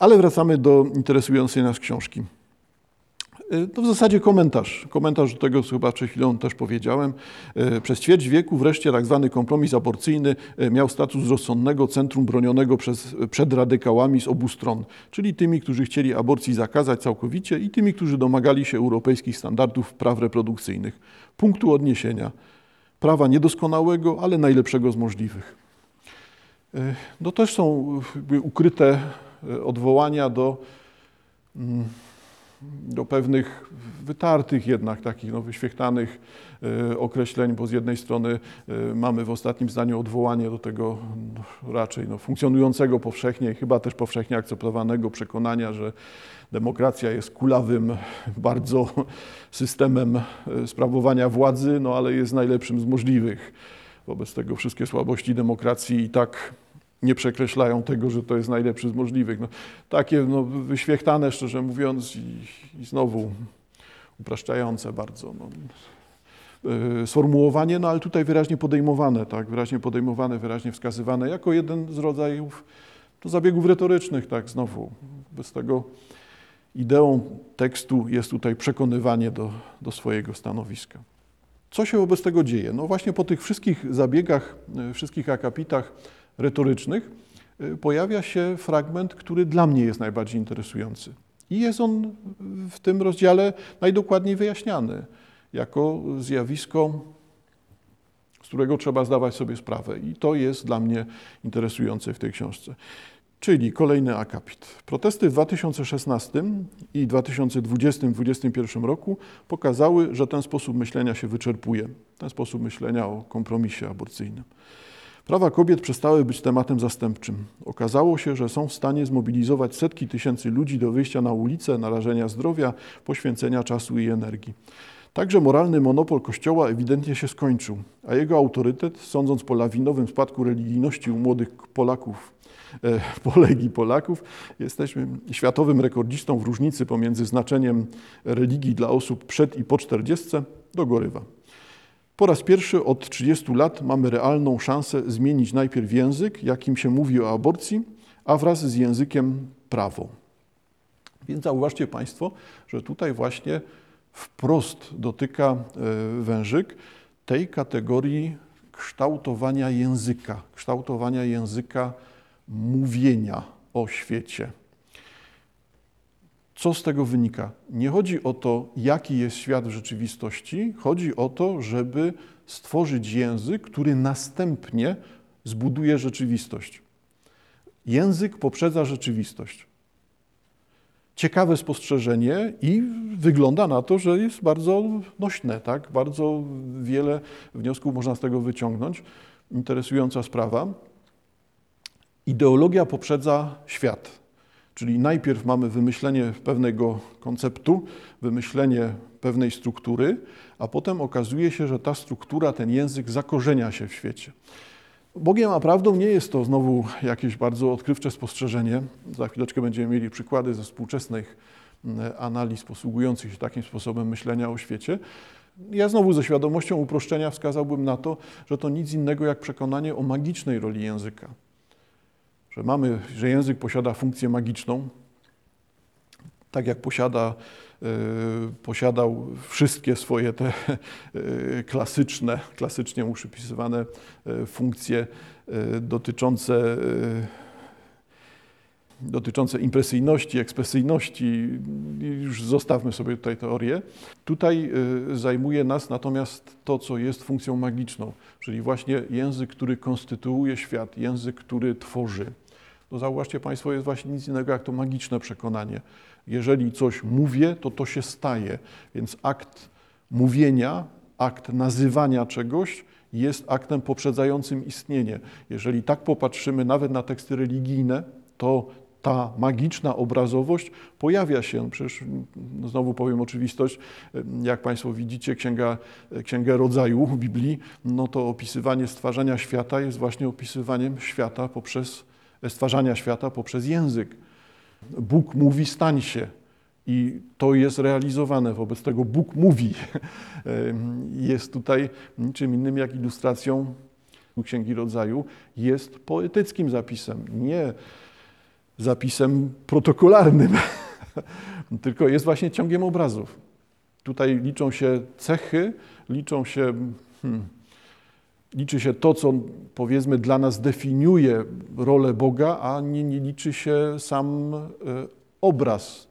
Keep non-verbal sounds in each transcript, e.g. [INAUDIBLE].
Ale wracamy do interesującej nas książki. Y, to w zasadzie komentarz. Komentarz do tego, co chyba przed chwilą też powiedziałem. Y, przez ćwierć wieku wreszcie tak zwany kompromis aborcyjny y, miał status rozsądnego centrum bronionego przez, przed radykałami z obu stron, czyli tymi, którzy chcieli aborcji zakazać całkowicie i tymi, którzy domagali się europejskich standardów praw reprodukcyjnych. Punktu odniesienia. Prawa niedoskonałego, ale najlepszego z możliwych. No też są ukryte odwołania do mm, do pewnych wytartych jednak takich no, wyświechtanych e, określeń, bo z jednej strony e, mamy w ostatnim zdaniu odwołanie do tego no, raczej no, funkcjonującego powszechnie i chyba też powszechnie akceptowanego przekonania, że demokracja jest kulawym bardzo systemem e, sprawowania władzy, no ale jest najlepszym z możliwych. Wobec tego wszystkie słabości demokracji i tak nie przekreślają tego, że to jest najlepszy z możliwych. No, takie no, wyświechtane, szczerze mówiąc, i, i znowu upraszczające bardzo. No, yy, sformułowanie, no ale tutaj wyraźnie podejmowane, tak, wyraźnie podejmowane, wyraźnie wskazywane jako jeden z rodzajów no, zabiegów retorycznych, tak, znowu. Bez tego ideą tekstu jest tutaj przekonywanie do, do swojego stanowiska. Co się wobec tego dzieje? No właśnie po tych wszystkich zabiegach, yy, wszystkich akapitach, retorycznych, y, pojawia się fragment, który dla mnie jest najbardziej interesujący. I jest on w tym rozdziale najdokładniej wyjaśniany jako zjawisko, z którego trzeba zdawać sobie sprawę. I to jest dla mnie interesujące w tej książce. Czyli kolejny akapit. Protesty w 2016 i 2020-2021 roku pokazały, że ten sposób myślenia się wyczerpuje. Ten sposób myślenia o kompromisie aborcyjnym. Prawa kobiet przestały być tematem zastępczym. Okazało się, że są w stanie zmobilizować setki tysięcy ludzi do wyjścia na ulicę, narażenia zdrowia, poświęcenia czasu i energii. Także moralny monopol Kościoła ewidentnie się skończył, a jego autorytet, sądząc po lawinowym spadku religijności u młodych Polaków, e, Polaków, jesteśmy światowym rekordzistą w różnicy pomiędzy znaczeniem religii dla osób przed i po czterdziestce, dogorywa. Po raz pierwszy od 30 lat mamy realną szansę zmienić najpierw język, jakim się mówi o aborcji, a wraz z językiem prawo. Więc zauważcie Państwo, że tutaj właśnie wprost dotyka e, wężyk tej kategorii kształtowania języka, kształtowania języka mówienia o świecie. Co z tego wynika? Nie chodzi o to, jaki jest świat w rzeczywistości, chodzi o to, żeby stworzyć język, który następnie zbuduje rzeczywistość. Język poprzedza rzeczywistość. Ciekawe spostrzeżenie i wygląda na to, że jest bardzo nośne, tak? Bardzo wiele wniosków można z tego wyciągnąć. Interesująca sprawa. Ideologia poprzedza świat. Czyli najpierw mamy wymyślenie pewnego konceptu, wymyślenie pewnej struktury, a potem okazuje się, że ta struktura, ten język zakorzenia się w świecie. Bogiem a prawdą nie jest to znowu jakieś bardzo odkrywcze spostrzeżenie. Za chwileczkę będziemy mieli przykłady ze współczesnych mm, analiz posługujących się takim sposobem myślenia o świecie. Ja znowu ze świadomością uproszczenia wskazałbym na to, że to nic innego jak przekonanie o magicznej roli języka że mamy, że język posiada funkcję magiczną, tak jak posiada, y, posiadał wszystkie swoje te y, klasyczne, klasycznie mu przypisywane y, funkcje dotyczące dotyczące impresyjności, ekspresyjności, już zostawmy sobie tutaj teorię. Tutaj zajmuje nas natomiast to, co jest funkcją magiczną, czyli właśnie język, który konstytuuje świat, język, który tworzy to zauważcie Państwo, jest właśnie nic innego jak to magiczne przekonanie. Jeżeli coś mówię, to to się staje. Więc akt mówienia, akt nazywania czegoś jest aktem poprzedzającym istnienie. Jeżeli tak popatrzymy nawet na teksty religijne, to ta magiczna obrazowość pojawia się. Przecież no znowu powiem oczywistość, jak Państwo widzicie, księga, księgę rodzaju Biblii, no to opisywanie stwarzania świata jest właśnie opisywaniem świata poprzez stwarzania świata poprzez język. Bóg mówi, stań się. I to jest realizowane. Wobec tego Bóg mówi. [LAUGHS] Jest tutaj niczym innym jak ilustracją Księgi Rodzaju. Jest poetyckim zapisem, nie zapisem protokolarnym, [LAUGHS] tylko jest właśnie ciągiem obrazów. Tutaj liczą się cechy, liczą się, hmm, liczy się to, co powiedzmy dla nas definiuje rolę Boga, a nie, nie liczy się sam e, obraz.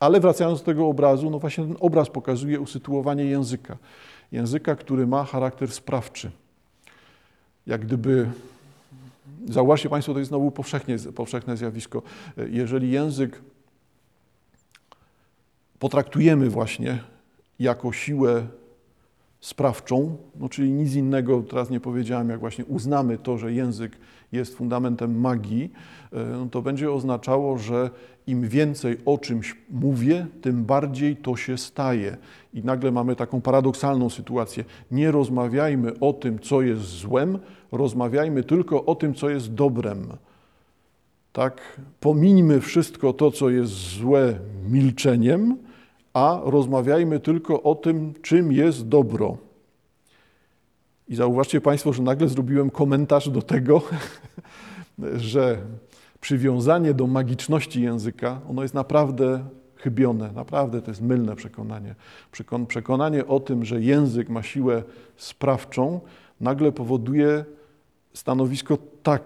Ale wracając do tego obrazu, no właśnie ten obraz pokazuje usytuowanie języka. Języka, który ma charakter sprawczy. Jak gdyby Zauważcie Państwo, to jest znowu powszechnie, powszechne zjawisko. Jeżeli język potraktujemy właśnie jako siłę sprawczą, no czyli nic innego teraz nie powiedziałem, jak właśnie uznamy to, że język jest fundamentem magii, e, no to będzie oznaczało, że im więcej o czymś mówię, tym bardziej to się staje. I nagle mamy taką paradoksalną sytuację. Nie rozmawiajmy o tym, co jest złem, rozmawiajmy tylko o tym, co jest dobrem. Tak? Pomińmy wszystko to, co jest złe milczeniem, a rozmawiajmy tylko o tym, czym jest dobro. I zauważcie Państwo, że nagle zrobiłem komentarz do tego, [LAUGHS] że przywiązanie do magiczności języka, ono jest naprawdę chybione, naprawdę to jest mylne przekonanie. Przekonanie o tym, że język ma siłę sprawczą, nagle powoduje stanowisko tak,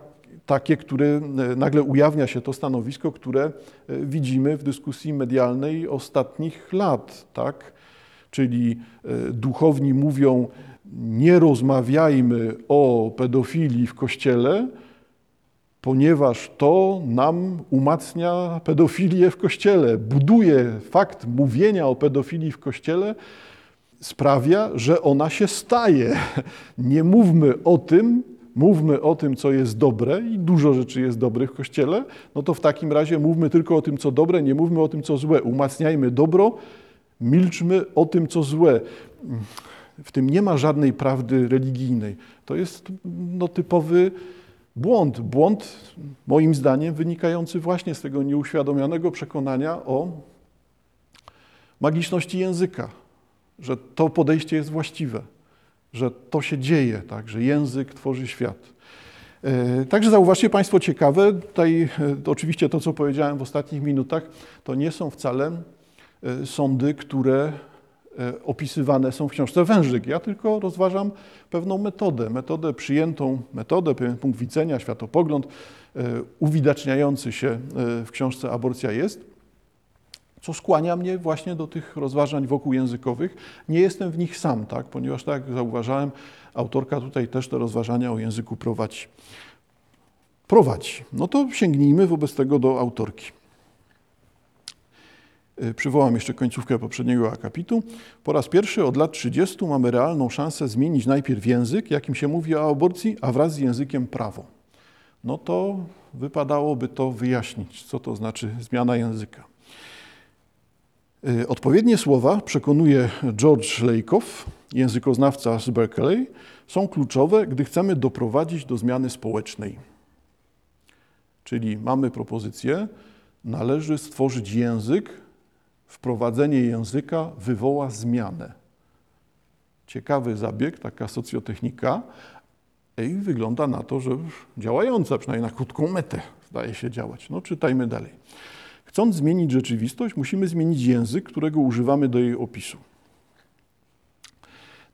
takie, które e, nagle ujawnia się to stanowisko, które e, widzimy w dyskusji medialnej ostatnich lat, tak? Czyli e, duchowni mówią, nie rozmawiajmy o pedofilii w kościele, ponieważ to nam umacnia pedofilię w kościele, buduje fakt mówienia o pedofilii w kościele, sprawia, że ona się staje. [LAUGHS] Nie mówmy o tym, mówmy o tym, co jest dobre i dużo rzeczy jest dobrych w Kościele, no to w takim razie mówmy tylko o tym, co dobre, nie mówmy o tym, co złe. Umacniajmy dobro, milczmy o tym, co złe. W tym nie ma żadnej prawdy religijnej. To jest no, typowy błąd. Błąd, moim zdaniem, wynikający właśnie z tego nieuświadomionego przekonania o magiczności języka, że to podejście jest właściwe że to się dzieje, tak, że język tworzy świat. E, także zauważcie Państwo ciekawe, tutaj e, oczywiście to, co powiedziałem w ostatnich minutach, to nie są wcale e, sądy, które opisywane są w książce Wężyk. Ja tylko rozważam pewną metodę, metodę przyjętą, metodę, pewien punkt widzenia, światopogląd uwidaczniający się w książce Aborcja jest co skłania mnie właśnie do tych rozważań wokół językowych. Nie jestem w nich sam, tak? ponieważ tak jak zauważałem, autorka tutaj też te rozważania o języku prowadzi. Prowadzi. No to sięgnijmy wobec tego do autorki. Y, przywołam jeszcze końcówkę poprzedniego akapitu. Po raz pierwszy od lat 30 mamy realną szansę zmienić najpierw język, jakim się mówi o aborcji, a wraz z językiem prawo. No to wypadałoby to wyjaśnić, co to znaczy zmiana języka. Y, odpowiednie słowa, przekonuje George Lakoff, językoznawca z Berkeley, są kluczowe, gdy chcemy doprowadzić do zmiany społecznej. Czyli mamy propozycję, należy stworzyć język, wprowadzenie języka wywoła zmianę. Ciekawy zabieg, taka socjotechnika, i wygląda na to, że działająca, przynajmniej na krótką metę zdaje się działać. No czytajmy dalej. Chcąc zmienić rzeczywistość, musimy zmienić język, którego używamy do jej opisu.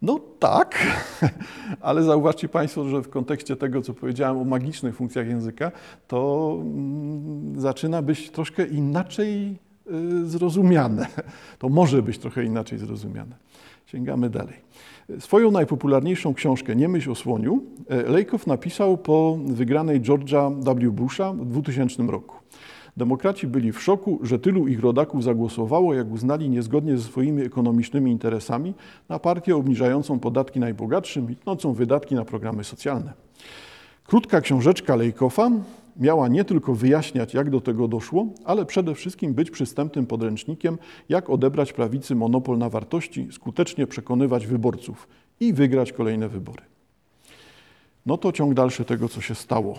No tak, [LAUGHS] ale zauważcie Państwo, że w kontekście tego, co powiedziałem o magicznych funkcjach języka, to mm, zaczyna być troszkę inaczej y, zrozumiane. [LAUGHS] To może być trochę inaczej zrozumiane. Sięgamy dalej. Swoją najpopularniejszą książkę Nie myśl o słoniu e, Lejkow napisał po wygranej George'a W. Busha w 2000 roku. Demokraci byli w szoku, że tylu ich rodaków zagłosowało, jak uznali niezgodnie ze swoimi ekonomicznymi interesami, na partię obniżającą podatki najbogatszym i tnącą wydatki na programy socjalne. Krótka książeczka Lejkofa miała nie tylko wyjaśniać, jak do tego doszło, ale przede wszystkim być przystępnym podręcznikiem, jak odebrać prawicy monopol na wartości, skutecznie przekonywać wyborców i wygrać kolejne wybory. No to ciąg dalszy tego, co się stało.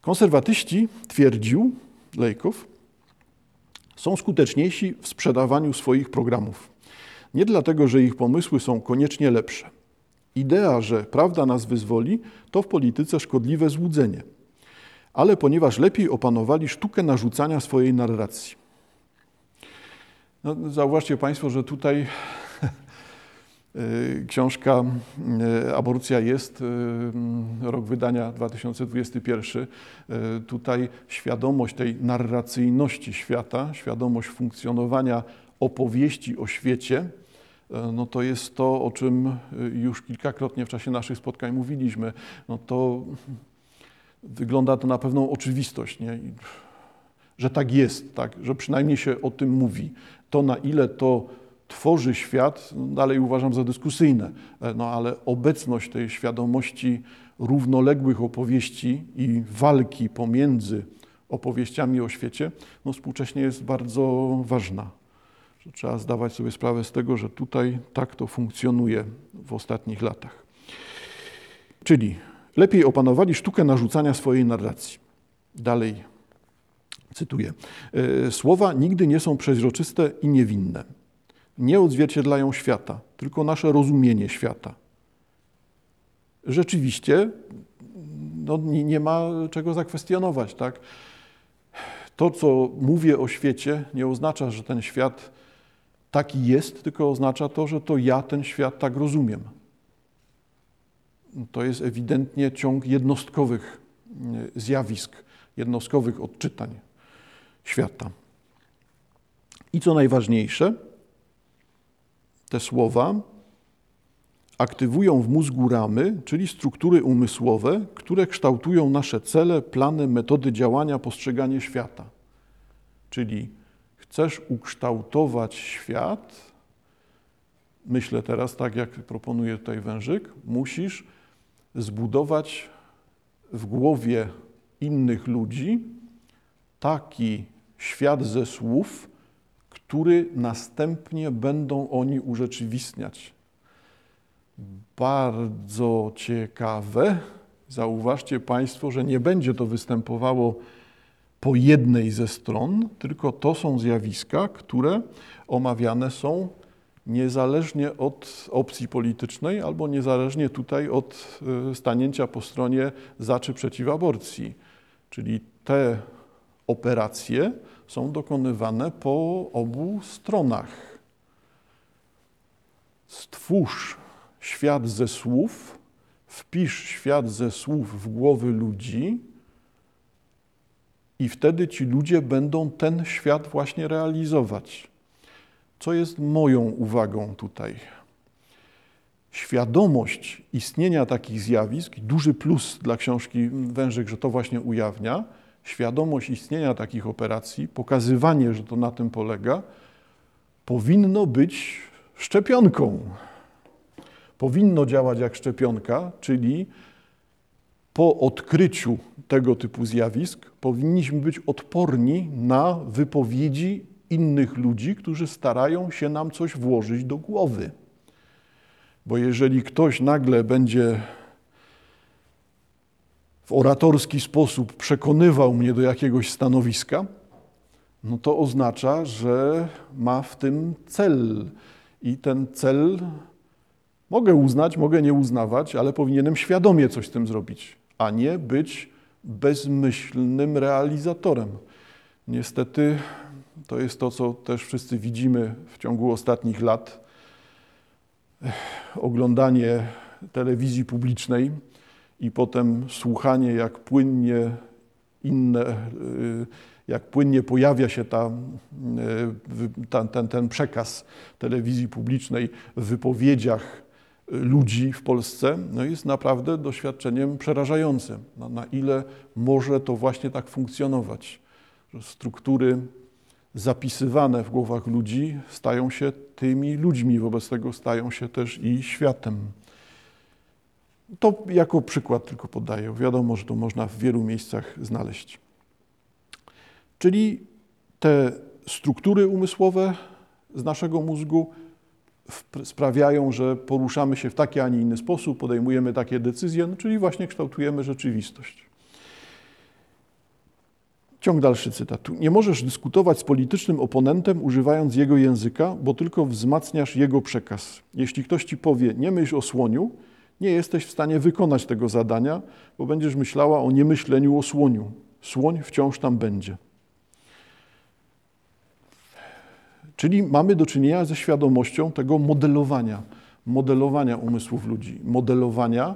Konserwatyści twierdził, lejków są skuteczniejsi w sprzedawaniu swoich programów. Nie dlatego, że ich pomysły są koniecznie lepsze. Idea, że prawda nas wyzwoli, to w polityce szkodliwe złudzenie. ale ponieważ lepiej opanowali sztukę narzucania swojej narracji. No, zauważcie Państwo, że tutaj książka y, Aborcja jest, y, rok wydania 2021. Tutaj świadomość tej narracyjności świata, świadomość funkcjonowania opowieści o świecie, no to jest to, o czym już kilkakrotnie w czasie naszych spotkań mówiliśmy. No to wygląda to na pewną oczywistość, nie? że tak jest, tak? że przynajmniej się o tym mówi. To, na ile to tworzy świat, no dalej uważam za dyskusyjne, no ale obecność tej świadomości równoległych opowieści i walki pomiędzy opowieściami o świecie, no współcześnie jest bardzo ważna. Trzeba zdawać sobie sprawę z tego, że tutaj tak to funkcjonuje w ostatnich latach. Czyli lepiej opanowali sztukę narzucania swojej narracji. Dalej cytuję. E, słowa nigdy nie są przeźroczyste i niewinne. Nie odzwierciedlają świata, tylko nasze rozumienie świata. Rzeczywiście no, nie, ma czego zakwestionować. Tak? To, co mówię o świecie, nie oznacza, że ten świat taki jest, tylko oznacza to, że to ja ten świat tak rozumiem to jest ewidentnie ciąg jednostkowych e, zjawisk, jednostkowych odczytań świata. I co najważniejsze, te słowa aktywują w mózgu ramy, czyli struktury umysłowe, które kształtują nasze cele, plany, metody działania, postrzeganie świata. Czyli chcesz ukształtować świat, myślę teraz tak, jak proponuje tutaj Wężyk, musisz zbudować w głowie innych ludzi taki świat ze słów, który następnie będą oni urzeczywistniać. Bardzo ciekawe. Zauważcie Państwo, że nie będzie to występowało po jednej ze stron, tylko to są zjawiska, które omawiane są niezależnie od opcji politycznej albo niezależnie tutaj od y, stanięcia po stronie za czy przeciw aborcji. Czyli te operacje są dokonywane po obu stronach. Stwórz świat ze słów, wpisz świat ze słów w głowy ludzi, i wtedy ci ludzie będą ten świat właśnie realizować. Co jest moją uwagą tutaj? Świadomość istnienia takich zjawisk, duży plus dla książki Wężyk, że to właśnie ujawnia, świadomość istnienia takich operacji, pokazywanie, że to na tym polega, powinno być szczepionką. Powinno działać jak szczepionka, czyli po odkryciu tego typu zjawisk powinniśmy być odporni na wypowiedzi innych ludzi, którzy starają się nam coś włożyć do głowy. Bo jeżeli ktoś nagle będzie w oratorski sposób przekonywał mnie do jakiegoś stanowiska, no to oznacza, że ma w tym cel. I ten cel mogę uznać, mogę nie uznawać, ale powinienem świadomie coś z tym zrobić, a nie być bezmyślnym realizatorem. Niestety to jest to, co też wszyscy widzimy w ciągu ostatnich lat. Oglądanie telewizji publicznej i potem słuchanie, jak płynnie inne, y, jak płynnie pojawia się ta, y, ta, ten, ten przekaz telewizji publicznej w wypowiedziach ludzi w Polsce, no jest naprawdę doświadczeniem przerażającym. Na, ile może to właśnie tak funkcjonować, struktury zapisywane w głowach ludzi stają się tymi ludźmi, wobec tego stają się też i światem. To jako przykład tylko podaję. Wiadomo, że to można w wielu miejscach znaleźć. Czyli te struktury umysłowe z naszego mózgu sprawiają, że poruszamy się w taki, a nie inny sposób, podejmujemy takie decyzje, no, czyli właśnie kształtujemy rzeczywistość. Ciąg dalszy cytatu. Nie możesz dyskutować z politycznym oponentem używając jego języka, bo tylko wzmacniasz jego przekaz. Jeśli ktoś ci powie, nie myśl o słoniu, Nie jesteś w stanie wykonać tego zadania, bo będziesz myślała o niemyśleniu o słoniu. Słoń wciąż tam będzie. Czyli mamy do czynienia ze świadomością tego modelowania, modelowania umysłów ludzi, modelowania.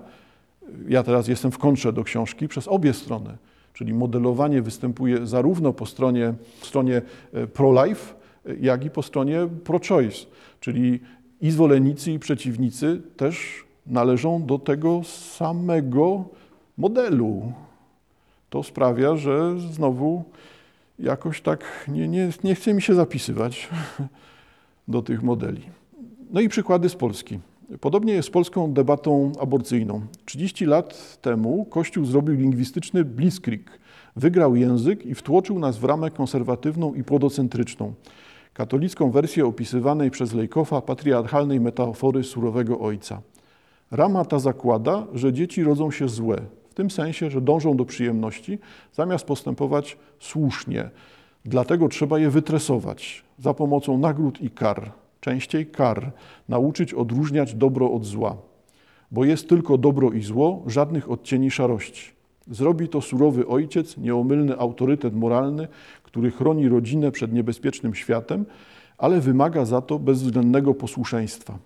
Ja teraz jestem w kontrze do książki przez obie strony, czyli modelowanie występuje zarówno po stronie, stronie e, pro-life, jak i po stronie pro-choice, czyli i zwolennicy, i przeciwnicy też należą do tego samego modelu. To sprawia, że znowu jakoś tak nie, nie, nie chce mi się zapisywać [LAUGHS] do tych modeli. No i przykłady z Polski. Podobnie jest z polską debatą aborcyjną. 30 lat temu Kościół zrobił lingwistyczny blitzkrieg. Wygrał język i wtłoczył nas w ramę konserwatywną i płodocentryczną. Katolicką wersję opisywanej przez Lejkofa patriarchalnej metafory surowego ojca. Rama ta zakłada, że dzieci rodzą się złe, w tym sensie, że dążą do przyjemności, zamiast postępować słusznie. Dlatego trzeba je wytresować za pomocą nagród i kar, częściej kar, nauczyć odróżniać dobro od zła. Bo jest tylko dobro i zło, żadnych odcieni szarości. Zrobi to surowy ojciec, nieomylny autorytet moralny, który chroni rodzinę przed niebezpiecznym światem, ale wymaga za to bezwzględnego posłuszeństwa.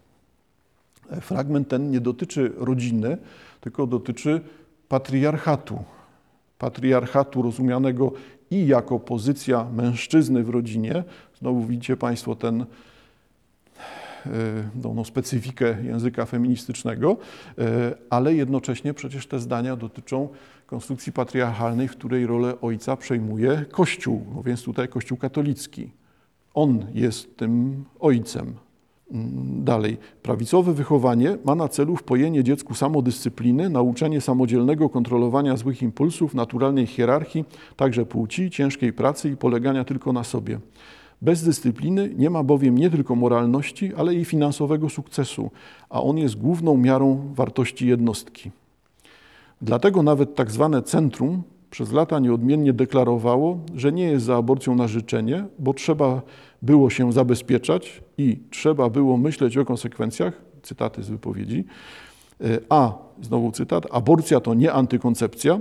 Fragment ten nie dotyczy rodziny, tylko dotyczy patriarchatu. Patriarchatu rozumianego i jako pozycja mężczyzny w rodzinie. Znowu widzicie Państwo ten, no, specyfikę języka feministycznego, e, ale jednocześnie przecież te zdania dotyczą konstrukcji patriarchalnej, w której rolę ojca przejmuje Kościół, no więc tutaj Kościół katolicki. On jest tym ojcem. Mm, dalej, prawicowe wychowanie ma na celu wpojenie dziecku samodyscypliny, nauczenie samodzielnego kontrolowania złych impulsów, naturalnej hierarchii, także płci, ciężkiej pracy i polegania tylko na sobie. Bez dyscypliny nie ma bowiem nie tylko moralności, ale i finansowego sukcesu, a on jest główną miarą wartości jednostki. Dlatego nawet tak zwane centrum przez lata nieodmiennie deklarowało, że nie jest za aborcją na życzenie, bo trzeba było się zabezpieczać i trzeba było myśleć o konsekwencjach, cytaty z wypowiedzi, e, a, znowu cytat, aborcja to nie antykoncepcja.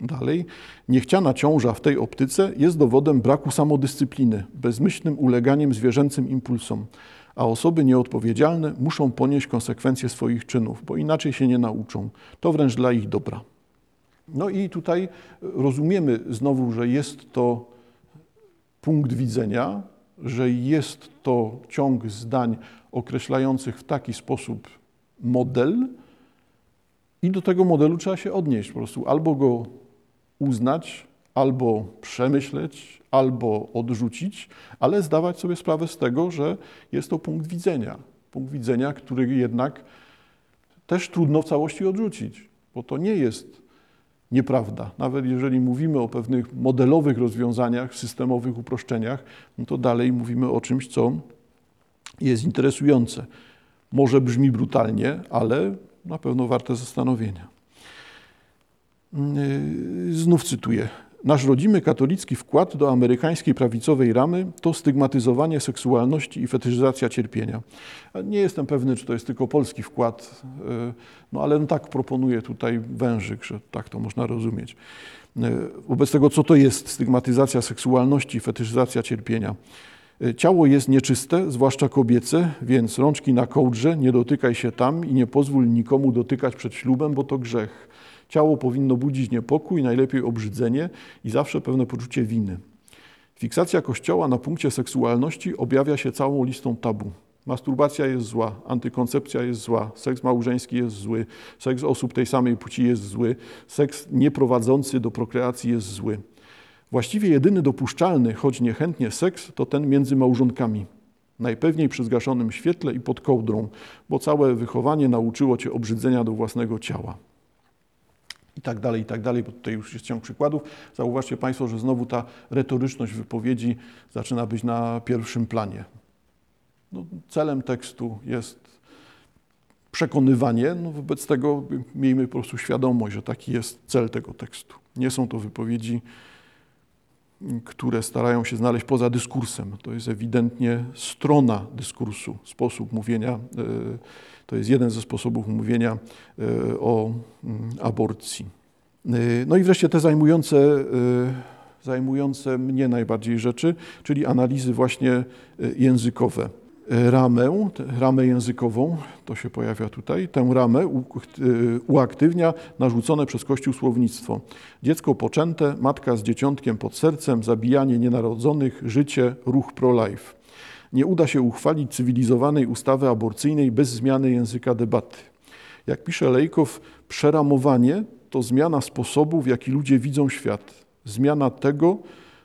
Dalej, niechciana ciąża w tej optyce jest dowodem braku samodyscypliny, bezmyślnym uleganiem zwierzęcym impulsom, a osoby nieodpowiedzialne muszą ponieść konsekwencje swoich czynów, bo inaczej się nie nauczą. To wręcz dla ich dobra. No i tutaj rozumiemy znowu, że jest to punkt widzenia, że jest to ciąg zdań określających w taki sposób model i do tego modelu trzeba się odnieść, po prostu albo go uznać, albo przemyśleć, albo odrzucić, ale zdawać sobie sprawę z tego, że jest to punkt widzenia. Punkt widzenia, który jednak też trudno w całości odrzucić, bo to nie jest nieprawda. Nawet jeżeli mówimy o pewnych modelowych rozwiązaniach, systemowych uproszczeniach, no to dalej mówimy o czymś, co jest interesujące. Może brzmi brutalnie, ale na pewno warte zastanowienia. Yy, znów cytuję. Nasz rodzimy katolicki wkład do amerykańskiej prawicowej ramy to stygmatyzowanie seksualności i fetyszyzacja cierpienia. Nie jestem pewny, czy to jest tylko polski wkład, e, no ale no tak proponuje tutaj Wężyk, że tak to można rozumieć. E, wobec tego, co to jest stygmatyzacja seksualności i fetyszyzacja cierpienia? E, ciało jest nieczyste, zwłaszcza kobiece, więc rączki na kołdrze, nie dotykaj się tam i nie pozwól nikomu dotykać przed ślubem, bo to grzech. Ciało powinno budzić niepokój, najlepiej obrzydzenie i zawsze pewne poczucie winy. Fiksacja Kościoła na punkcie seksualności objawia się całą listą tabu. Masturbacja jest zła, antykoncepcja jest zła, seks małżeński jest zły, seks osób tej samej płci jest zły, seks nieprowadzący do prokreacji jest zły. Właściwie jedyny dopuszczalny, choć niechętnie seks, to ten między małżonkami. Najpewniej przy zgaszonym świetle i pod kołdrą, bo całe wychowanie nauczyło cię obrzydzenia do własnego ciała i tak dalej, i tak dalej, bo tutaj już jest ciąg przykładów. Zauważcie Państwo, że znowu ta retoryczność wypowiedzi zaczyna być na pierwszym planie. No, celem tekstu jest przekonywanie, no wobec tego miejmy po prostu świadomość, że taki jest cel tego tekstu. Nie są to wypowiedzi które starają się znaleźć poza dyskursem. To jest ewidentnie strona dyskursu, sposób mówienia. To jest jeden ze sposobów mówienia o mm, aborcji. No i wreszcie te zajmujące, zajmujące mnie najbardziej rzeczy, czyli analizy właśnie językowe ramę, ramę językową, to się pojawia tutaj, tę ramę y, uaktywnia narzucone przez Kościół słownictwo. Dziecko poczęte, matka z dzieciątkiem pod sercem, zabijanie nienarodzonych, życie, ruch pro-life. Nie uda się uchwalić cywilizowanej ustawy aborcyjnej bez zmiany języka debaty. Jak pisze Lejkow, przeramowanie to zmiana sposobu, w jaki ludzie widzą świat, zmiana tego,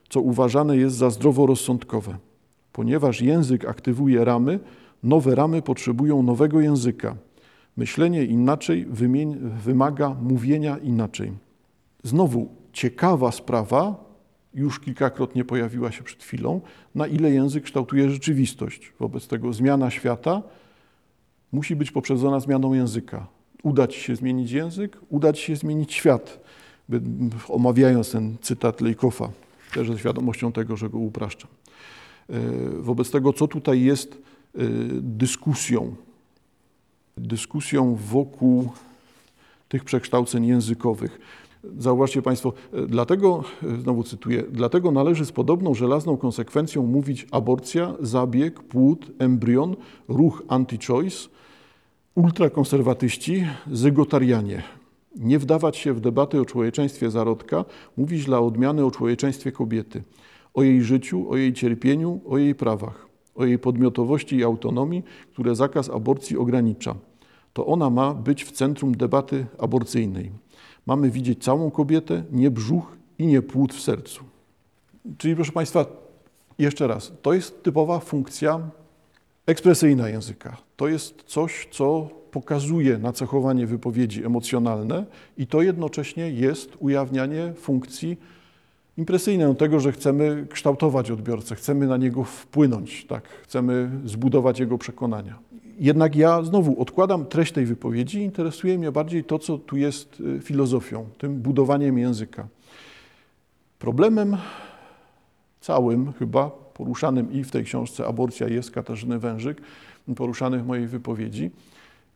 co uważane jest za zdroworozsądkowe. Ponieważ język aktywuje ramy, nowe ramy potrzebują nowego języka. Myślenie inaczej wymaga mówienia inaczej. Znowu ciekawa sprawa, już kilkakrotnie pojawiła się przed chwilą, na ile język kształtuje rzeczywistość. Wobec tego zmiana świata musi być poprzedzona zmianą języka. Uda ci się zmienić język, uda ci się zmienić świat. Omawiając ten cytat Lejkofa, też ze świadomością tego, że go upraszczam. E, wobec tego, co tutaj jest e, dyskusją, dyskusją wokół tych przekształceń językowych. Zauważcie Państwo, e, dlatego, znowu cytuję, dlatego należy z podobną żelazną konsekwencją mówić aborcja, zabieg, płód, embrion, ruch anti-choice, ultrakonserwatyści, zygotarianie. Nie wdawać się w debaty o człowieczeństwie zarodka, mówić dla odmiany o człowieczeństwie kobiety o jej życiu, o jej cierpieniu, o jej prawach, o jej podmiotowości i autonomii, które zakaz aborcji ogranicza. To ona ma być w centrum debaty aborcyjnej. Mamy widzieć całą kobietę, nie brzuch i nie płód w sercu. Czyli proszę Państwa, jeszcze raz, to jest typowa funkcja ekspresyjna języka. To jest coś, co pokazuje nacechowanie wypowiedzi emocjonalne i to jednocześnie jest ujawnianie funkcji impresyjne tego, że chcemy kształtować odbiorcę, chcemy na niego wpłynąć, tak, chcemy zbudować jego przekonania. Jednak ja znowu odkładam treść tej wypowiedzi, interesuje mnie bardziej to, co tu jest y, filozofią, tym budowaniem języka. Problemem całym chyba, poruszanym i w tej książce Aborcja jest Katarzyny Wężyk, poruszanych w mojej wypowiedzi,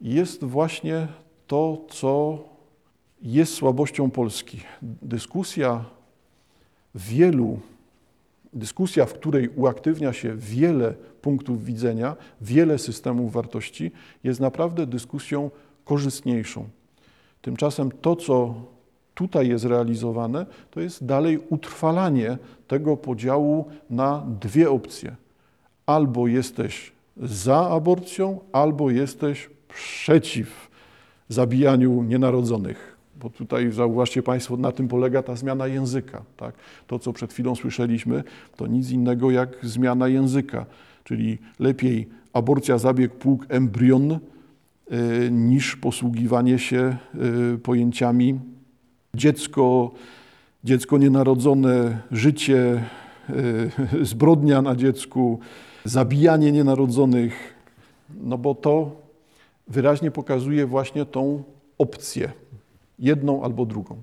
jest właśnie to, co jest słabością Polski. Dyskusja wielu, dyskusja, w której uaktywnia się wiele punktów widzenia, wiele systemów wartości, jest naprawdę dyskusją korzystniejszą. Tymczasem to, co tutaj jest realizowane, to jest dalej utrwalanie tego podziału na dwie opcje. Albo jesteś za aborcją, albo jesteś przeciw zabijaniu nienarodzonych bo tutaj zauważcie Państwo, na tym polega ta zmiana języka. Tak? To, co przed chwilą słyszeliśmy, to nic innego jak zmiana języka, czyli lepiej aborcja, zabieg, pług, embrion, y, niż posługiwanie się y, pojęciami dziecko, dziecko nienarodzone, życie, y, [LAUGHS] zbrodnia na dziecku, zabijanie nienarodzonych, no bo to wyraźnie pokazuje właśnie tą opcję jedną albo drugą.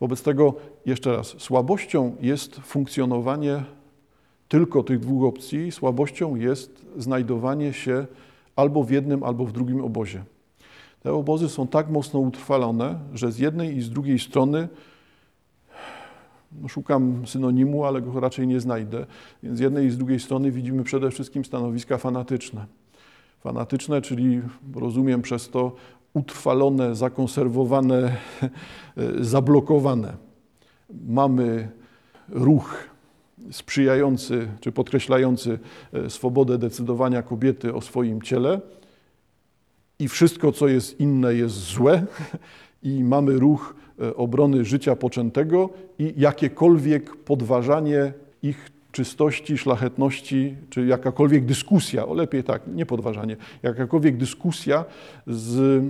Wobec tego, jeszcze raz, słabością jest funkcjonowanie tylko tych dwóch opcji, słabością jest znajdowanie się albo w jednym, albo w drugim obozie. Te obozy są tak mocno utrwalone, że z jednej i z drugiej strony no szukam synonimu, ale go raczej nie znajdę. Więc z jednej i z drugiej strony widzimy przede wszystkim stanowiska fanatyczne. Fanatyczne, czyli rozumiem przez to utrwalone, zakonserwowane, [LAUGHS] zablokowane. Mamy ruch sprzyjający czy podkreślający e, swobodę decydowania kobiety o swoim ciele i wszystko, co jest inne, jest złe, [LAUGHS] i mamy ruch e, obrony życia poczętego i jakiekolwiek podważanie ich czystości, szlachetności, czy jakakolwiek dyskusja, o lepiej tak, nie podważanie, jakakolwiek dyskusja z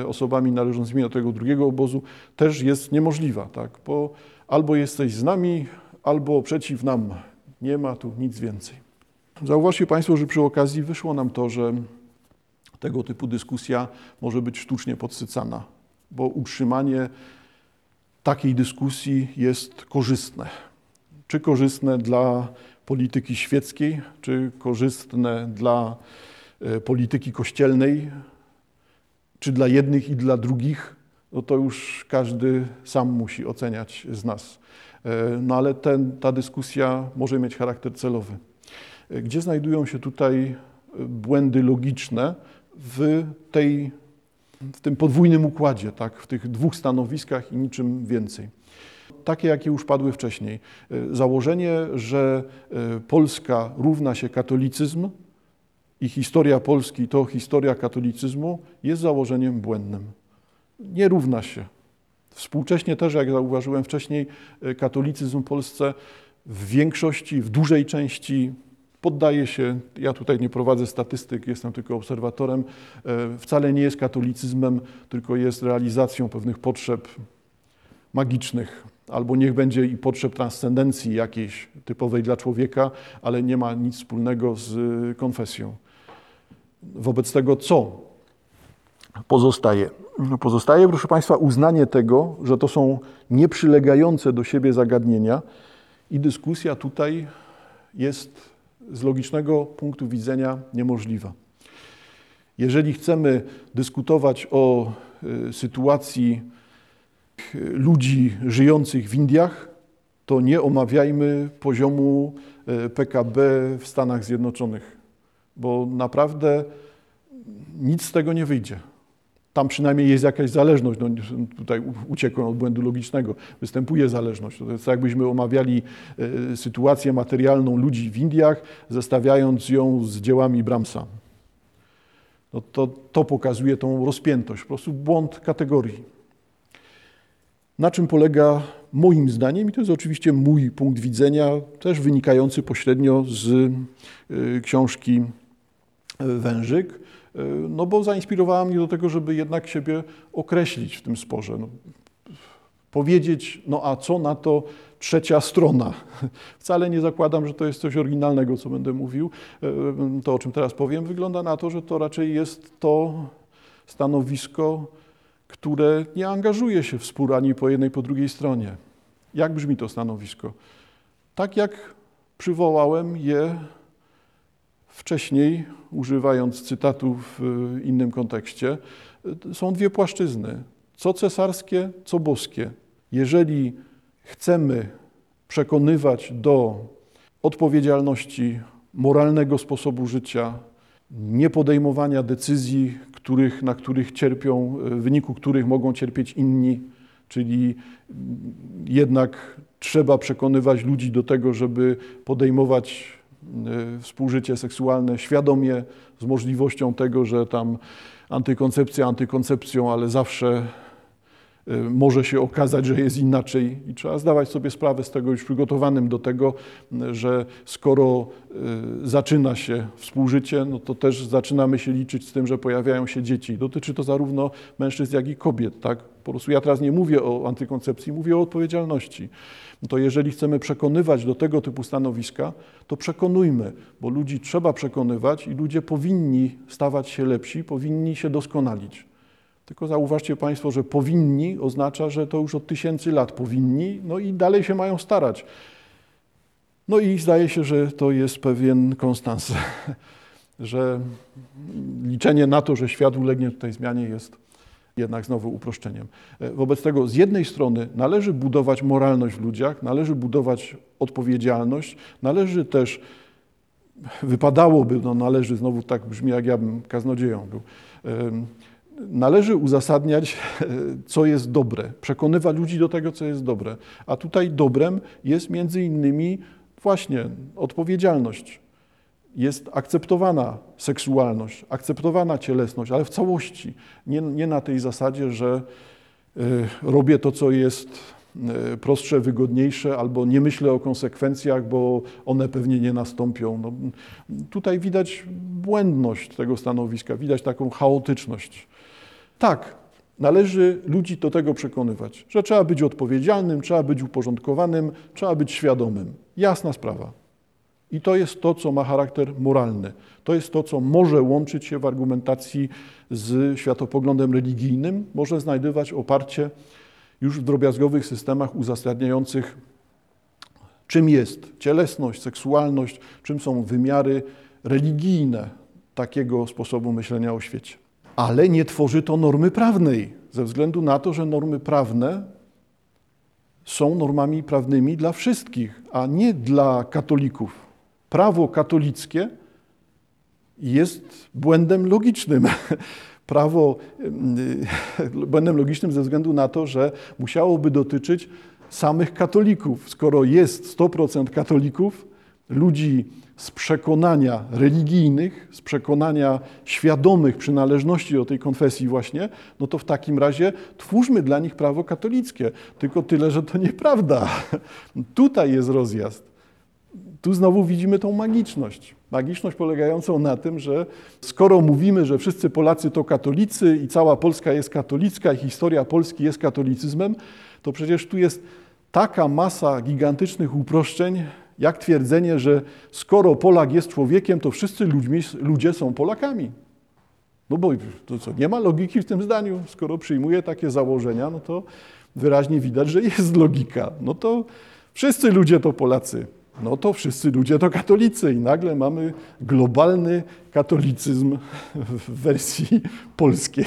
e, osobami należącymi do tego drugiego obozu też jest niemożliwa, tak? bo albo jesteś z nami, albo przeciw nam. Nie ma tu nic więcej. Zauważcie Państwo, że przy okazji wyszło nam to, że tego typu dyskusja może być sztucznie podsycana, bo utrzymanie takiej dyskusji jest korzystne czy korzystne dla polityki świeckiej, czy korzystne dla e, polityki kościelnej, czy dla jednych i dla drugich, no to już każdy sam musi oceniać z nas. E, no ale ten, ta dyskusja może mieć charakter celowy. E, gdzie znajdują się tutaj błędy logiczne w, tej, w tym podwójnym układzie, tak, w tych dwóch stanowiskach i niczym więcej? Takie, jakie już padły wcześniej. Założenie, że Polska równa się katolicyzm i historia Polski to historia katolicyzmu, jest założeniem błędnym. Nie równa się. Współcześnie też, jak zauważyłem wcześniej, katolicyzm w Polsce w większości, w dużej części poddaje się, ja tutaj nie prowadzę statystyk, jestem tylko obserwatorem, wcale nie jest katolicyzmem, tylko jest realizacją pewnych potrzeb magicznych, albo niech będzie i potrzeb transcendencji jakiejś typowej dla człowieka, ale nie ma nic wspólnego z konfesją. Wobec tego co pozostaje? Pozostaje, proszę Państwa, uznanie tego, że to są nieprzylegające do siebie zagadnienia i dyskusja tutaj jest z logicznego punktu widzenia niemożliwa. Jeżeli chcemy dyskutować o y, sytuacji ludzi żyjących w Indiach, to nie omawiajmy poziomu y, PKB w Stanach Zjednoczonych bo naprawdę nic z tego nie wyjdzie. Tam przynajmniej jest jakaś zależność. No, tutaj uciekłem od błędu logicznego. Występuje zależność. To jest jakbyśmy omawiali y, sytuację materialną ludzi w Indiach, zestawiając ją z dziełami Brahmsa. No to, to pokazuje tą rozpiętość, po prostu błąd kategorii. Na czym polega moim zdaniem, i to jest oczywiście mój punkt widzenia, też wynikający pośrednio z y, książki Wężyk, no bo zainspirowała mnie do tego, żeby jednak siebie określić w tym sporze. No, powiedzieć, no a co na to trzecia strona. [LAUGHS] Wcale nie zakładam, że to jest coś oryginalnego, co będę mówił. To, o czym teraz powiem, wygląda na to, że to raczej jest to stanowisko, które nie angażuje się w spór ani po jednej, po drugiej stronie. Jak brzmi to stanowisko? Tak jak przywołałem je Wcześniej, używając cytatu w innym kontekście, są dwie płaszczyzny: co cesarskie, co boskie. Jeżeli chcemy przekonywać do odpowiedzialności moralnego sposobu życia, niepodejmowania decyzji, których, na których cierpią, w wyniku których mogą cierpieć inni, czyli jednak trzeba przekonywać ludzi do tego, żeby podejmować Y, współżycie seksualne świadomie, z możliwością tego, że tam antykoncepcja antykoncepcją, ale zawsze może się okazać, że jest inaczej i trzeba zdawać sobie sprawę z tego już przygotowanym do tego, że skoro y, zaczyna się współżycie, no to też zaczynamy się liczyć z tym, że pojawiają się dzieci. Dotyczy to zarówno mężczyzn, jak i kobiet. Tak? Po prostu ja teraz nie mówię o antykoncepcji, mówię o odpowiedzialności to jeżeli chcemy przekonywać do tego typu stanowiska, to przekonujmy, bo ludzi trzeba przekonywać i ludzie powinni stawać się lepsi, powinni się doskonalić. Tylko zauważcie Państwo, że powinni oznacza, że to już od tysięcy lat powinni, no i dalej się mają starać. No i zdaje się, że to jest pewien konstans, [LAUGHS] że liczenie na to, że świat ulegnie tutaj zmianie jest jednak znowu uproszczeniem. E, wobec tego z jednej strony należy budować moralność w ludziach, należy budować odpowiedzialność, należy też, wypadałoby, no należy, znowu tak brzmi jak ja bym kaznodzieją był, należy uzasadniać, co jest dobre, przekonywać ludzi do tego, co jest dobre. A tutaj dobrem jest między innymi właśnie odpowiedzialność jest akceptowana seksualność, akceptowana cielesność, ale w całości. Nie, nie na tej zasadzie, że y, robię to, co jest y, prostsze, wygodniejsze, albo nie myślę o konsekwencjach, bo one pewnie nie nastąpią. No, tutaj widać błędność tego stanowiska, widać taką chaotyczność. Tak, należy ludzi do tego przekonywać, że trzeba być odpowiedzialnym, trzeba być uporządkowanym, trzeba być świadomym. Jasna sprawa. I to jest to, co ma charakter moralny. To jest to, co może łączyć się w argumentacji z światopoglądem religijnym, może znajdować oparcie już w drobiazgowych systemach uzasadniających czym jest cielesność, seksualność, czym są wymiary religijne takiego sposobu myślenia o świecie. Ale nie tworzy to normy prawnej, ze względu na to, że normy prawne są normami prawnymi dla wszystkich, a nie dla katolików. Prawo katolickie jest błędem logicznym. [LAUGHS] Prawo [LAUGHS] błędem logicznym ze względu na to, że musiałoby dotyczyć samych katolików. Skoro jest 100% katolików, ludzi z przekonania religijnych, z przekonania świadomych przynależności do tej konfesji właśnie, no to w takim razie twórzmy dla nich prawo katolickie. Tylko tyle, że to [LAUGHS] nieprawda. Tutaj jest rozjazd. Tu znowu widzimy tą magiczność. Magiczność polegającą na tym, że skoro mówimy, że wszyscy Polacy to katolicy i cała Polska jest katolicka i historia Polski jest katolicyzmem, to przecież tu jest taka masa gigantycznych uproszczeń, jak twierdzenie, że skoro Polak jest człowiekiem, to wszyscy ludźmi, ludzie są Polakami. No bo to co, nie ma logiki w tym zdaniu. Skoro przyjmuje takie założenia, no to wyraźnie widać, że jest logika. No to wszyscy ludzie to Polacy. No to wszyscy ludzie to katolicy i nagle mamy globalny katolicyzm w wersji polskiej.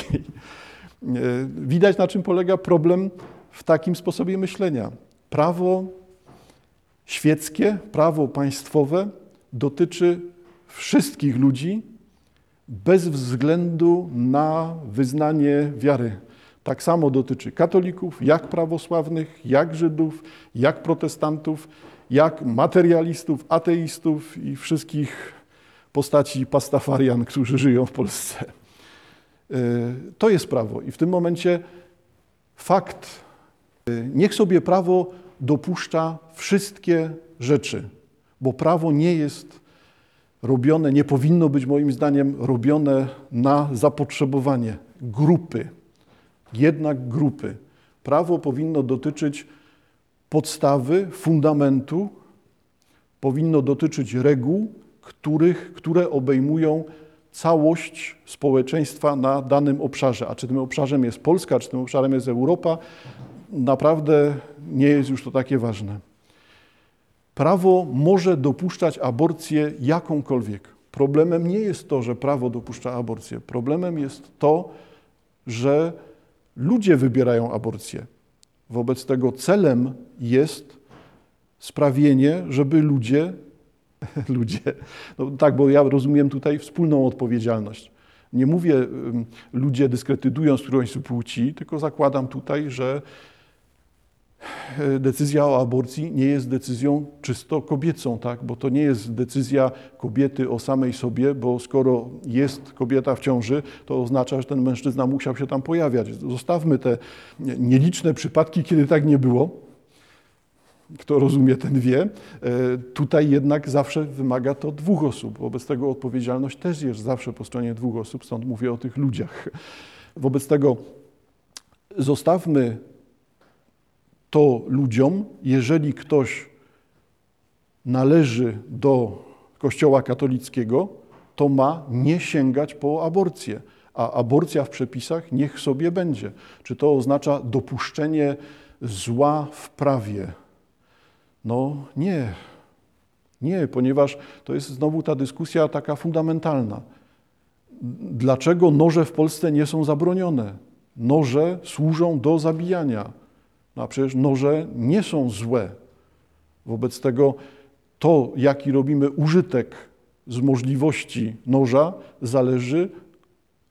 E, widać, na czym polega problem w takim sposobie myślenia. Prawo świeckie, prawo państwowe dotyczy wszystkich ludzi bez względu na wyznanie wiary. Tak samo dotyczy katolików, jak prawosławnych, jak Żydów, jak protestantów, jak materialistów, ateistów i wszystkich postaci pastafarian, którzy żyją w Polsce. E, to jest prawo i w tym momencie fakt, e, niech sobie prawo dopuszcza wszystkie rzeczy, bo prawo nie jest robione, nie powinno być moim zdaniem robione na zapotrzebowanie grupy, jednak grupy. Prawo powinno dotyczyć podstawy, fundamentu, powinno dotyczyć reguł, których, które obejmują całość społeczeństwa na danym obszarze. A czy tym obszarem jest Polska, czy tym obszarem jest Europa, naprawdę nie jest już to takie ważne. Prawo może dopuszczać aborcję jakąkolwiek. Problemem nie jest to, że prawo dopuszcza aborcję. Problemem jest to, że ludzie wybierają aborcję. Wobec tego celem jest sprawienie, żeby ludzie, [LAUGHS] ludzie, no tak, bo ja rozumiem tutaj wspólną odpowiedzialność. Nie mówię ludzie dyskredytując którąś płci, tylko zakładam tutaj, że decyzja o aborcji nie jest decyzją czysto kobiecą, tak? bo to nie jest decyzja kobiety o samej sobie, bo skoro jest kobieta w ciąży, to oznacza, że ten mężczyzna musiał się tam pojawiać. Zostawmy te nieliczne przypadki, kiedy tak nie było. Kto rozumie, ten wie. E, tutaj jednak zawsze wymaga to dwóch osób. Wobec tego odpowiedzialność też jest zawsze po stronie dwóch osób, stąd mówię o tych ludziach. Wobec tego zostawmy to ludziom, jeżeli ktoś należy do Kościoła katolickiego, to ma nie sięgać po aborcję, a aborcja w przepisach niech sobie będzie. Czy to oznacza dopuszczenie zła w prawie? No nie. Nie, ponieważ to jest znowu ta dyskusja taka fundamentalna. Dlaczego noże w Polsce nie są zabronione? Noże służą do zabijania. No a przecież noże nie są złe. Wobec tego to, jaki robimy użytek z możliwości noża, zależy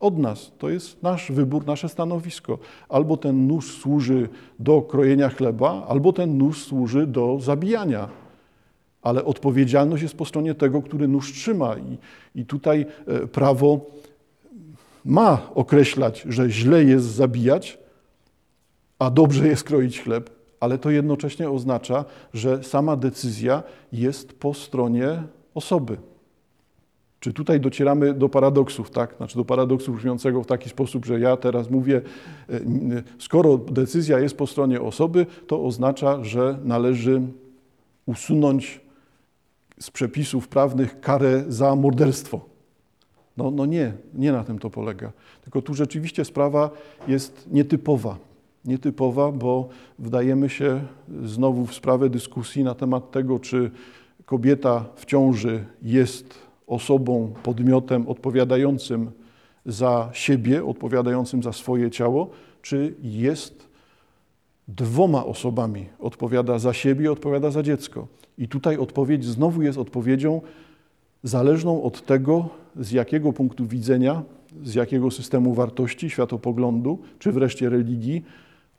od nas. To jest nasz wybór, nasze stanowisko. Albo ten nóż służy do krojenia chleba, albo ten nóż służy do zabijania. Ale odpowiedzialność jest po stronie tego, który nóż trzyma. I, i tutaj e, prawo ma określać, że źle jest zabijać, a dobrze jest kroić chleb, ale to jednocześnie oznacza, że sama decyzja jest po stronie osoby. Czy tutaj docieramy do paradoksów, tak? Znaczy do paradoksu brzmiącego w taki sposób, że ja teraz mówię, e, skoro decyzja jest po stronie osoby, to oznacza, że należy usunąć z przepisów prawnych karę za morderstwo. No, no nie, nie na tym to polega. Tylko tu rzeczywiście sprawa jest nietypowa Nietypowa, bo wdajemy się znowu w sprawę dyskusji na temat tego, czy kobieta w ciąży jest osobą, podmiotem odpowiadającym za siebie, odpowiadającym za swoje ciało, czy jest dwoma osobami, odpowiada za siebie, odpowiada za dziecko. I tutaj odpowiedź znowu jest odpowiedzią zależną od tego, z jakiego punktu widzenia, z jakiego systemu wartości, światopoglądu, czy wreszcie religii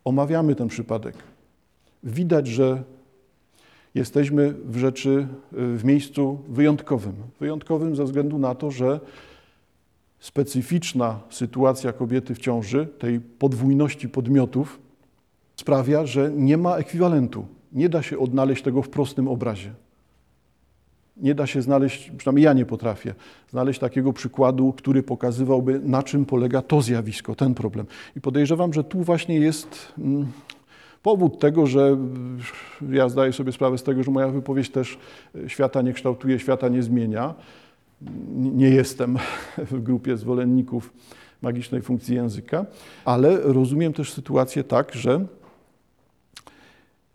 omawiamy ten przypadek. Widać, że jesteśmy w rzeczy, w miejscu wyjątkowym. Wyjątkowym ze względu na to, że specyficzna sytuacja kobiety w ciąży, tej podwójności podmiotów, sprawia, że nie ma ekwiwalentu. Nie da się odnaleźć tego w prostym obrazie. Nie da się znaleźć, przynajmniej ja nie potrafię, znaleźć takiego przykładu, który pokazywałby, na czym polega to zjawisko, ten problem. I podejrzewam, że tu właśnie jest mm, powód tego, że ja zdaję sobie sprawę z tego, że moja wypowiedź też świata nie kształtuje, świata nie zmienia. Nie jestem [LAUGHS] w grupie zwolenników magicznej funkcji języka, ale rozumiem też sytuację tak, że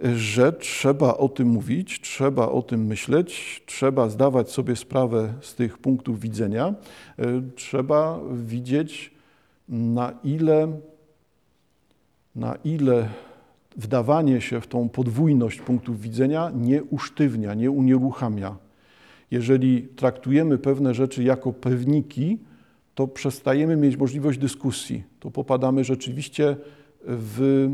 że trzeba o tym mówić, trzeba o tym myśleć, trzeba zdawać sobie sprawę z tych punktów widzenia, e, trzeba widzieć, na ile, na ile wdawanie się w tą podwójność punktów widzenia nie usztywnia, nie unieruchamia. Jeżeli traktujemy pewne rzeczy jako pewniki, to przestajemy mieć możliwość dyskusji. To popadamy rzeczywiście w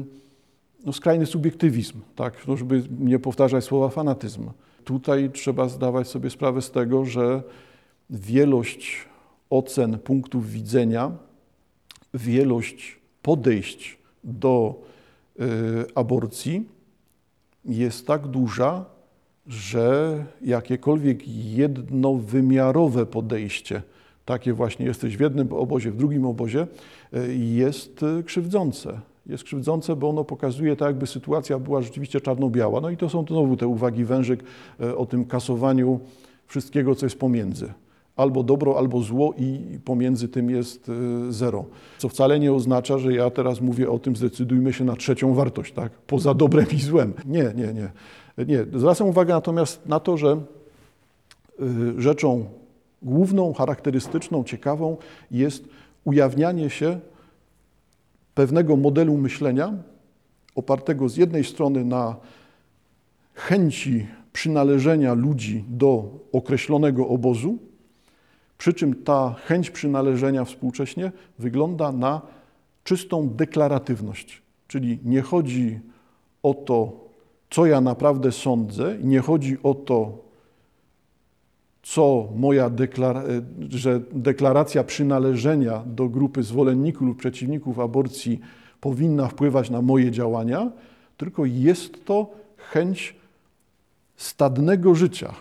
no, skrajny subiektywizm, tak, no, żeby nie powtarzać słowa fanatyzm. Tutaj trzeba zdawać sobie sprawę z tego, że wielość ocen, punktów widzenia, wielość podejść do y, aborcji jest tak duża, że jakiekolwiek jednowymiarowe podejście, takie właśnie jesteś w jednym obozie, w drugim obozie, y, jest krzywdzące jest krzywdzące, bo ono pokazuje tak, jakby sytuacja była rzeczywiście czarno-biała. No i to są znowu te uwagi wężyk e, o tym kasowaniu wszystkiego, co jest pomiędzy. Albo dobro, albo zło i pomiędzy tym jest e, zero. Co wcale nie oznacza, że ja teraz mówię o tym, zdecydujmy się na trzecią wartość, tak? Poza dobrem i złem. Nie, nie, nie. Nie. Zwracam uwagę natomiast na to, że e, rzeczą główną, charakterystyczną, ciekawą jest ujawnianie się pewnego modelu myślenia, opartego z jednej strony na chęci przynależenia ludzi do określonego obozu, przy czym ta chęć przynależenia współcześnie wygląda na czystą deklaratywność. Czyli nie chodzi o to, co ja naprawdę sądzę, nie chodzi o to, co moja deklara że deklaracja przynależenia do grupy zwolenników lub przeciwników aborcji powinna wpływać na moje działania, tylko jest to chęć stadnego życia.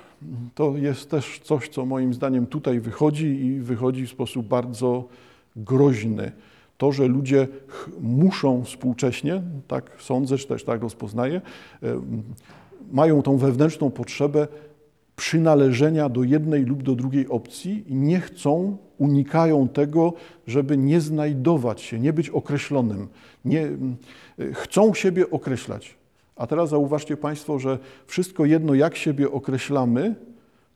To jest też coś, co moim zdaniem tutaj wychodzi i wychodzi w sposób bardzo groźny. To, że ludzie muszą współcześnie, tak sądzę, czy też tak rozpoznaję, mają tą wewnętrzną potrzebę przynależenia do jednej lub do drugiej opcji i nie chcą, unikają tego, żeby nie znajdować się, nie być określonym. Nie, chcą siebie określać. A teraz zauważcie Państwo, że wszystko jedno, jak siebie określamy,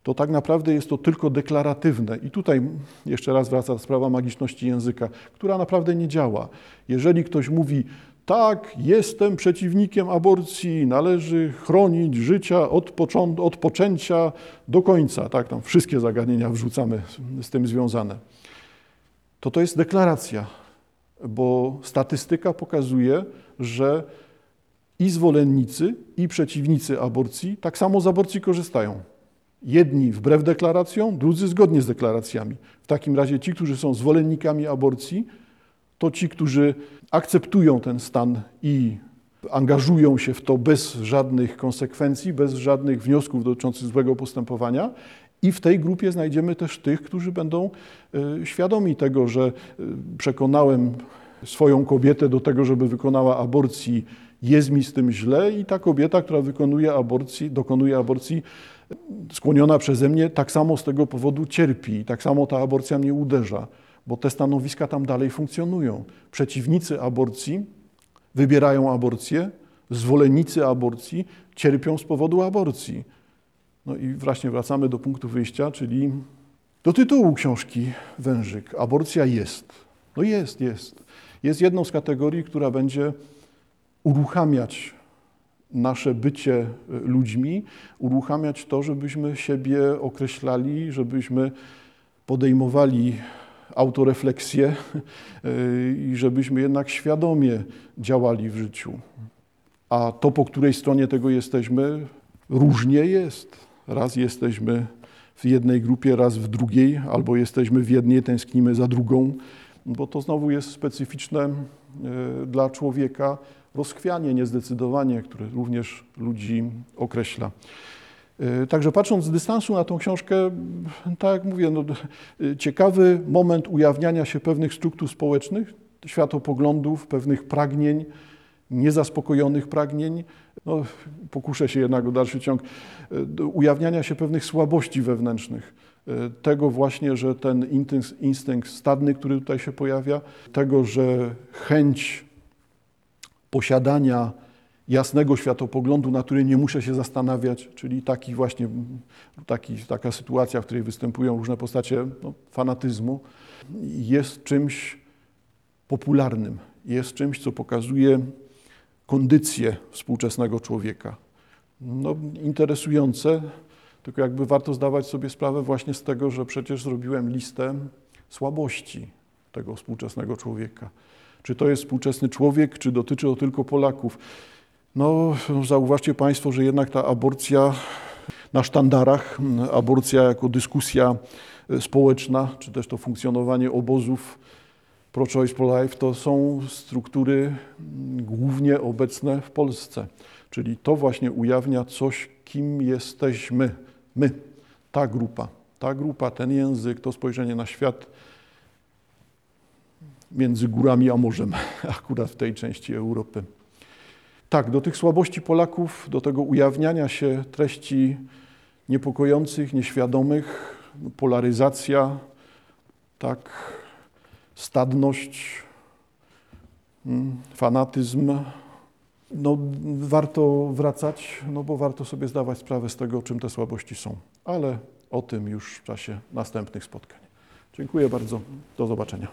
to tak naprawdę jest to tylko deklaratywne. I tutaj jeszcze raz wraca sprawa magiczności języka, która naprawdę nie działa. Jeżeli ktoś mówi, tak, jestem przeciwnikiem aborcji, należy chronić życia od, od poczęcia do końca. Tak, tam wszystkie zagadnienia wrzucamy z tym związane. To to jest deklaracja, bo statystyka pokazuje, że i zwolennicy, i przeciwnicy aborcji tak samo z aborcji korzystają. Jedni wbrew deklaracjom, drudzy zgodnie z deklaracjami. W takim razie ci, którzy są zwolennikami aborcji, to ci, którzy akceptują ten stan i angażują się w to bez żadnych konsekwencji, bez żadnych wniosków dotyczących złego postępowania. I w tej grupie znajdziemy też tych, którzy będą e, świadomi tego, że e, przekonałem swoją kobietę do tego, żeby wykonała aborcji, jest mi z tym źle i ta kobieta, która wykonuje aborcji, dokonuje aborcji, skłoniona przeze mnie, tak samo z tego powodu cierpi, tak samo ta aborcja mnie uderza bo te stanowiska tam dalej funkcjonują. Przeciwnicy aborcji wybierają aborcję, zwolennicy aborcji cierpią z powodu aborcji. No i właśnie wracamy do punktu wyjścia, czyli do tytułu książki Wężyk. Aborcja jest. No jest, jest. Jest jedną z kategorii, która będzie uruchamiać nasze bycie e, ludźmi, uruchamiać to, żebyśmy siebie określali, żebyśmy podejmowali autorefleksję e, i żebyśmy jednak świadomie działali w życiu. A to, po której stronie tego jesteśmy, różnie jest. Raz jesteśmy w jednej grupie, raz w drugiej, albo jesteśmy w jednej, tęsknimy za drugą, bo to znowu jest specyficzne e, dla człowieka rozchwianie, niezdecydowanie, które również ludzi określa. E, Także patrząc z dystansu na tą książkę, tak jak mówię, no, e, ciekawy moment ujawniania się pewnych struktur społecznych, światopoglądów, pewnych pragnień, niezaspokojonych pragnień. No, pokuszę się jednak o dalszy ciąg, do ujawniania się pewnych słabości wewnętrznych. Tego właśnie, że ten instynkt stadny, który tutaj się pojawia, tego, że chęć posiadania jasnego światopoglądu, na który nie muszę się zastanawiać, czyli taki właśnie, taki, taka sytuacja, w której występują różne postacie no, fanatyzmu, jest czymś popularnym, jest czymś, co pokazuje kondycję współczesnego człowieka. No, interesujące, tylko jakby warto zdawać sobie sprawę właśnie z tego, że przecież zrobiłem listę słabości tego współczesnego człowieka. Czy to jest współczesny człowiek, czy dotyczy to tylko Polaków? No, zauważcie Państwo, że jednak ta aborcja na sztandarach, aborcja jako dyskusja e, społeczna, czy też to funkcjonowanie obozów pro-choice, pro-life, to są struktury mm, głównie obecne w Polsce. Czyli to właśnie ujawnia coś, kim jesteśmy my, ta grupa, ta grupa, ten język, to spojrzenie na świat między górami a morzem, [LAUGHS] akurat w tej części Europy. Tak, do tych słabości Polaków, do tego ujawniania się treści niepokojących, nieświadomych, polaryzacja, tak, stadność, mm, fanatyzm. No, warto wracać, no bo warto sobie zdawać sprawę z tego, czym te słabości są. Ale o tym już w czasie następnych spotkań. Dziękuję bardzo. Do zobaczenia.